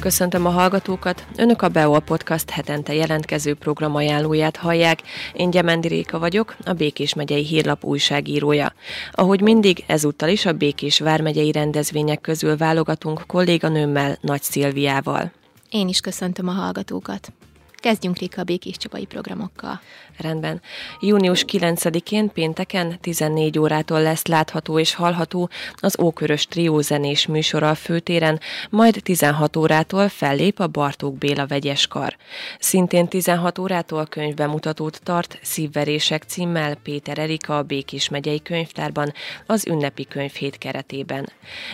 Köszöntöm a hallgatókat, Önök a Beol Podcast hetente jelentkező programajánlóját hallják. Én Gyemendi Réka vagyok, a Békés megyei hírlap újságírója. Ahogy mindig, ezúttal is a Békés vármegyei rendezvények közül válogatunk kolléganőmmel, Nagy Szilviával. Én is köszöntöm a hallgatókat. Kezdjünk Réka a Békés Csabai programokkal. Rendben. Június 9-én pénteken 14 órától lesz látható és hallható az Ókörös Trió zenés műsora a főtéren, majd 16 órától fellép a Bartók Béla vegyes kar. Szintén 16 órától könyvbemutatót tart Szívverések címmel Péter Erika a Békés megyei könyvtárban az ünnepi könyvhét keretében.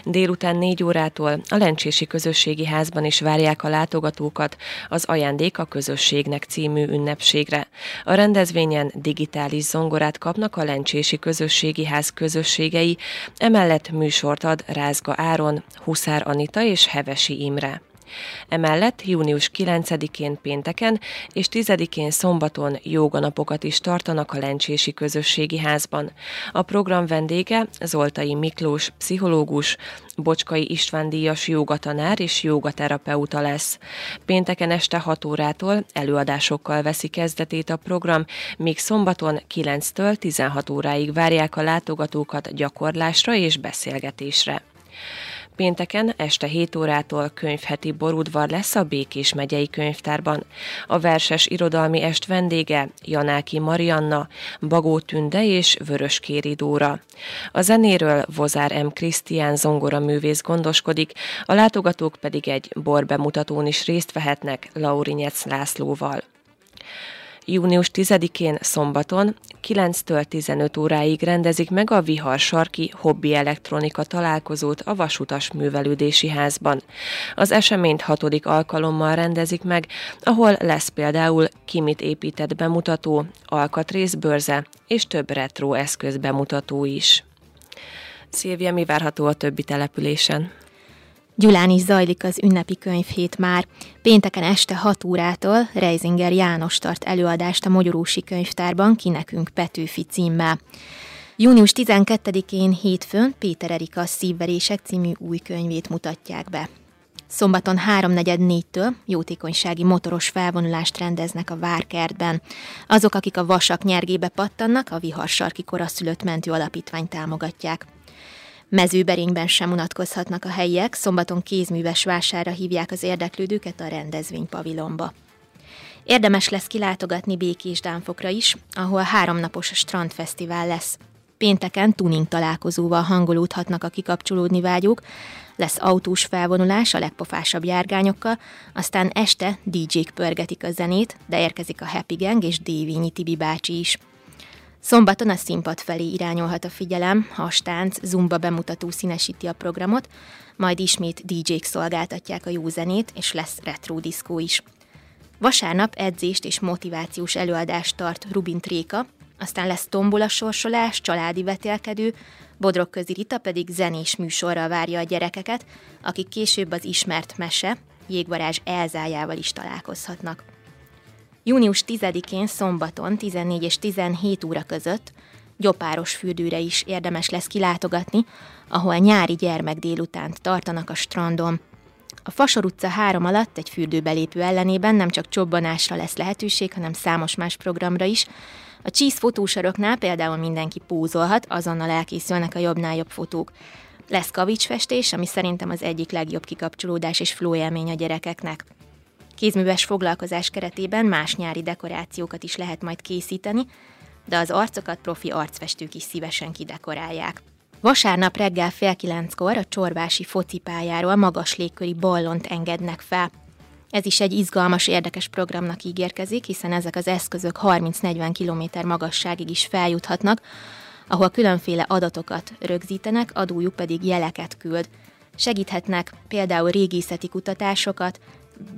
Délután 4 órától a Lencsési Közösségi Házban is várják a látogatókat az Ajándék a Közösségnek című ünnepségre. A rend rendezvényen digitális zongorát kapnak a Lencsési Közösségi Ház közösségei, emellett műsort ad Rázga Áron, Huszár Anita és Hevesi Imre. Emellett június 9-én pénteken és 10-én szombaton jóganapokat is tartanak a Lencsési Közösségi Házban. A program vendége Zoltai Miklós, pszichológus, Bocskai István díjas jogatanár és jogaterapeuta lesz. Pénteken este 6 órától előadásokkal veszi kezdetét a program, míg szombaton 9-től 16 óráig várják a látogatókat gyakorlásra és beszélgetésre. Pénteken este 7 órától könyvheti borudvar lesz a Békés megyei könyvtárban. A verses irodalmi est vendége Janáki Marianna, Bagó Tünde és Vöröskéri Dóra. A zenéről Vozár M. Krisztián zongora művész gondoskodik, a látogatók pedig egy borbemutatón is részt vehetnek Laurinyec Lászlóval június 10-én szombaton 9-től 15 óráig rendezik meg a Vihar Sarki Hobbi Elektronika találkozót a Vasutas Művelődési Házban. Az eseményt hatodik alkalommal rendezik meg, ahol lesz például kimit épített bemutató, alkatrészbörze és több retro eszköz bemutató is. Szilvia, mi várható a többi településen? Gyulán is zajlik az ünnepi könyvhét már. Pénteken este 6 órától Reisinger János tart előadást a Magyarósi Könyvtárban, ki nekünk Petőfi címmel. Június 12-én hétfőn Péter Erika Szívverések című új könyvét mutatják be. Szombaton 3.44-től jótékonysági motoros felvonulást rendeznek a Várkertben. Azok, akik a vasak nyergébe pattannak, a Viharsarki Koraszülött Mentő Alapítvány támogatják. Mezőberényben sem unatkozhatnak a helyiek, szombaton kézműves vására hívják az érdeklődőket a rendezvénypavilonba. Érdemes lesz kilátogatni Békés Dánfokra is, ahol háromnapos strandfesztivál lesz. Pénteken tuning találkozóval hangolódhatnak a kikapcsolódni vágyók, lesz autós felvonulás a legpofásabb járgányokkal, aztán este DJ-k pörgetik a zenét, de érkezik a Happy Gang és Dévényi Tibi bácsi is. Szombaton a színpad felé irányolhat a figyelem, a stánc zumba bemutató színesíti a programot, majd ismét DJ-k szolgáltatják a jó zenét, és lesz retro diszkó is. Vasárnap edzést és motivációs előadást tart Rubin Tréka, aztán lesz tombola sorsolás, családi vetélkedő, Bodrog közi Rita pedig zenés műsorra várja a gyerekeket, akik később az ismert mese, jégvarázs Elzájával is találkozhatnak. Június 10-én szombaton 14 és 17 óra között Gyopáros fürdőre is érdemes lesz kilátogatni, ahol nyári gyermek délutánt tartanak a strandon. A Fasor utca 3 alatt egy fürdőbelépő ellenében nem csak csobbanásra lesz lehetőség, hanem számos más programra is. A csísz fotósaroknál például mindenki pózolhat, azonnal elkészülnek a jobbnál jobb fotók. Lesz kavicsfestés, ami szerintem az egyik legjobb kikapcsolódás és flow a gyerekeknek. Kézműves foglalkozás keretében más nyári dekorációkat is lehet majd készíteni, de az arcokat profi arcfestők is szívesen kidekorálják. Vasárnap reggel fél kilenckor a csorvási focipályáról magas légköri ballont engednek fel. Ez is egy izgalmas, érdekes programnak ígérkezik, hiszen ezek az eszközök 30-40 km magasságig is feljuthatnak, ahol különféle adatokat rögzítenek, adójuk pedig jeleket küld. Segíthetnek például régészeti kutatásokat,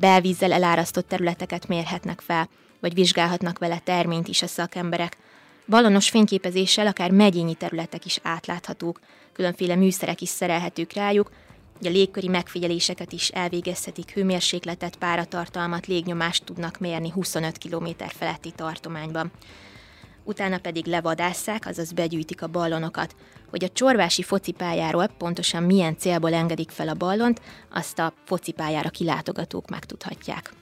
belvízzel elárasztott területeket mérhetnek fel, vagy vizsgálhatnak vele terményt is a szakemberek. Balonos fényképezéssel akár megyényi területek is átláthatók, különféle műszerek is szerelhetők rájuk, a légköri megfigyeléseket is elvégezhetik, hőmérsékletet, páratartalmat, légnyomást tudnak mérni 25 km feletti tartományban. Utána pedig levadásszák, azaz begyűjtik a ballonokat. Hogy a csorvási focipályáról pontosan milyen célból engedik fel a ballont, azt a focipályára kilátogatók megtudhatják.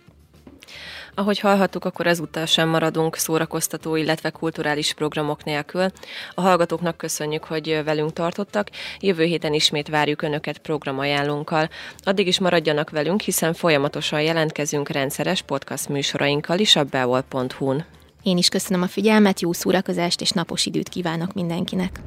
Ahogy hallhattuk, akkor ezúttal sem maradunk szórakoztató, illetve kulturális programok nélkül. A hallgatóknak köszönjük, hogy velünk tartottak. Jövő héten ismét várjuk Önöket programajánlónkkal. Addig is maradjanak velünk, hiszen folyamatosan jelentkezünk rendszeres podcast műsorainkkal is a beol.hu-n. Én is köszönöm a figyelmet, jó szórakozást és napos időt kívánok mindenkinek.